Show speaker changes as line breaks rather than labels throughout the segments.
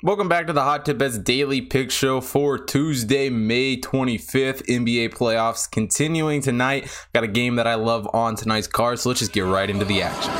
Welcome back to the Hot Tip Bets Daily Pick Show for Tuesday, May 25th. NBA playoffs continuing tonight. Got a game that I love on tonight's card, so let's just get right into the action.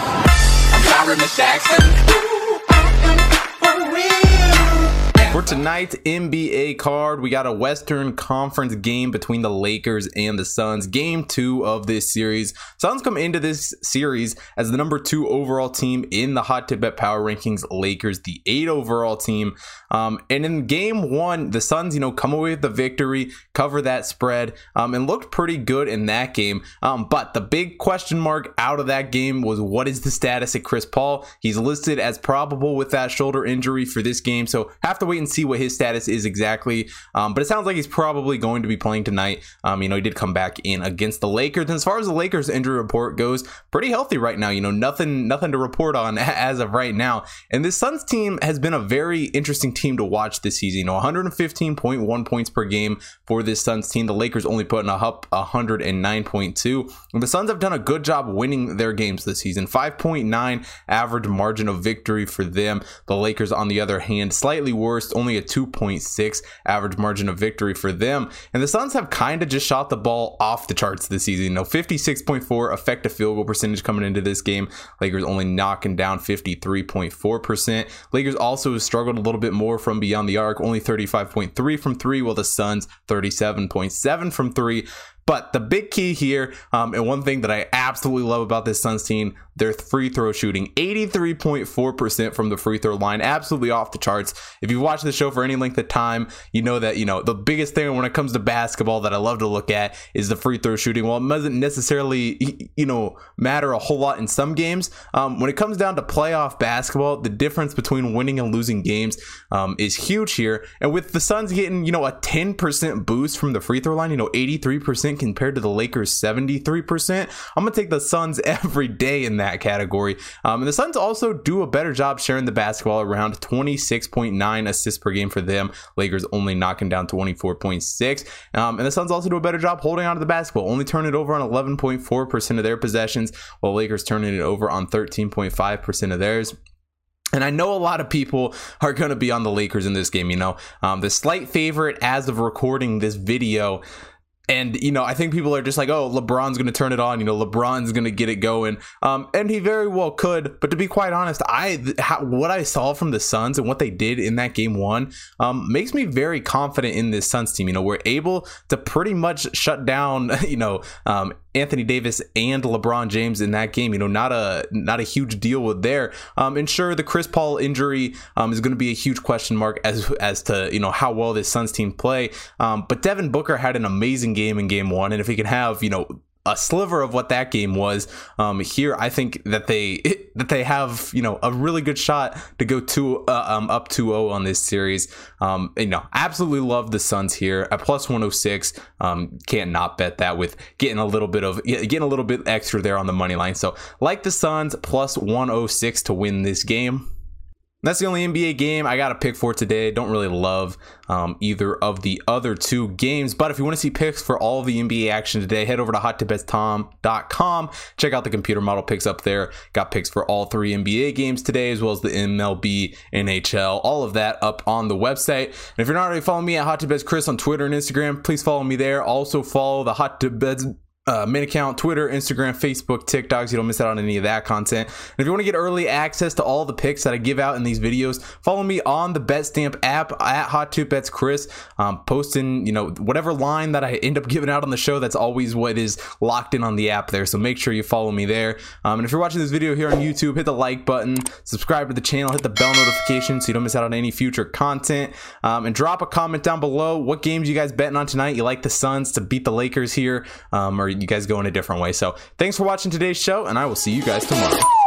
For tonight's NBA card, we got a Western Conference game between the Lakers and the Suns. Game two of this series. Suns come into this series as the number two overall team in the Hot Tip Bet Power Rankings. Lakers, the eight overall team. Um, and in game one, the Suns, you know, come away with the victory, cover that spread, um, and looked pretty good in that game. Um, but the big question mark out of that game was what is the status of Chris Paul? He's listed as probable with that shoulder injury for this game, so have to wait and see what his status is exactly. Um, but it sounds like he's probably going to be playing tonight. Um, you know, he did come back in against the Lakers. And as far as the Lakers injury report goes, pretty healthy right now. You know, nothing nothing to report on as of right now. And this Suns team has been a very interesting team to watch this season. You know, 115.1 points per game for this Suns team. The Lakers only putting up 109.2. And the Suns have done a good job winning their games this season. 5.9 average margin of victory for them. The Lakers, on the other hand, slightly worse, only a 2.6 average margin of victory for them. And the Suns have kind of just shot the ball off the charts this season. Know, 56.4 effective field goal percentage coming into this game. Lakers only knocking down 53.4%. Lakers also struggled a little bit more from beyond the arc, only 35.3 from three, while the Suns 37.7 from three. But the big key here, um, and one thing that I absolutely love about this Suns team, their free throw shooting 83.4% from the free throw line, absolutely off the charts. If you've watched the show for any length of time, you know that, you know, the biggest thing when it comes to basketball that I love to look at is the free throw shooting. While it doesn't necessarily, you know, matter a whole lot in some games, um, when it comes down to playoff basketball, the difference between winning and losing games um, is huge here. And with the Suns getting, you know, a 10% boost from the free throw line, you know, 83% compared to the Lakers 73%. I'm going to take the Suns every day in that category. Um, and the Suns also do a better job sharing the basketball around 26.9 assists per game for them. Lakers only knocking down 24.6. Um, and the Suns also do a better job holding onto the basketball, only turning it over on 11.4% of their possessions, while Lakers turning it over on 13.5% of theirs. And I know a lot of people are going to be on the Lakers in this game. You know, um, the slight favorite as of recording this video and you know, I think people are just like, "Oh, LeBron's going to turn it on." You know, LeBron's going to get it going, um, and he very well could. But to be quite honest, I how, what I saw from the Suns and what they did in that game one um, makes me very confident in this Suns team. You know, we're able to pretty much shut down, you know, um, Anthony Davis and LeBron James in that game. You know, not a not a huge deal with there. Um, and sure, the Chris Paul injury um, is going to be a huge question mark as as to you know how well this Suns team play. Um, but Devin Booker had an amazing game in Game One, and if he can have you know a sliver of what that game was. Um, here, I think that they that they have you know a really good shot to go to uh, um, up 2-0 on this series. Um, you know, absolutely love the Suns here at plus 106. Um, can't not bet that with getting a little bit of getting a little bit extra there on the money line. So like the Suns plus 106 to win this game. That's the only NBA game I got a pick for today. Don't really love um, either of the other two games, but if you want to see picks for all of the NBA action today, head over to hottipbets.com. Check out the computer model picks up there. Got picks for all three NBA games today, as well as the MLB, NHL, all of that up on the website. And if you're not already following me at Hot Chris on Twitter and Instagram, please follow me there. Also follow the Hot uh, main account, Twitter, Instagram, Facebook, TikTok, so you don't miss out on any of that content. And if you want to get early access to all the picks that I give out in these videos, follow me on the BetStamp app at Hot Tip Bets Chris. Um, posting, you know, whatever line that I end up giving out on the show, that's always what is locked in on the app there. So make sure you follow me there. Um, and if you're watching this video here on YouTube, hit the like button, subscribe to the channel, hit the bell notification so you don't miss out on any future content. Um, and drop a comment down below. What games you guys betting on tonight? You like the Suns to beat the Lakers here, um, or you guys go in a different way. So thanks for watching today's show, and I will see you guys tomorrow.